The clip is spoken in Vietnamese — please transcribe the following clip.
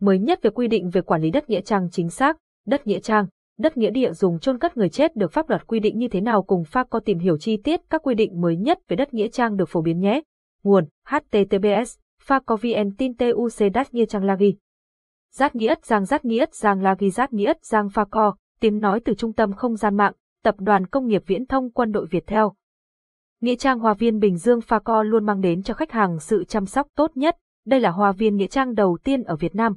Mới nhất về quy định về quản lý đất nghĩa trang chính xác, đất nghĩa trang, đất nghĩa địa dùng chôn cất người chết được pháp luật quy định như thế nào cùng pha co tìm hiểu chi tiết các quy định mới nhất về đất nghĩa trang được phổ biến nhé. Nguồn https pha vn tin tuc đất nghĩa trang lagi. Giác nghĩa giang giác nghĩa giang lagi giác nghĩa giang pha co, tiếng nói từ trung tâm không gian mạng, tập đoàn công nghiệp viễn thông quân đội Việt theo. Nghĩa trang hòa viên Bình Dương Pha Co luôn mang đến cho khách hàng sự chăm sóc tốt nhất. Đây là hòa viên nghĩa trang đầu tiên ở Việt Nam,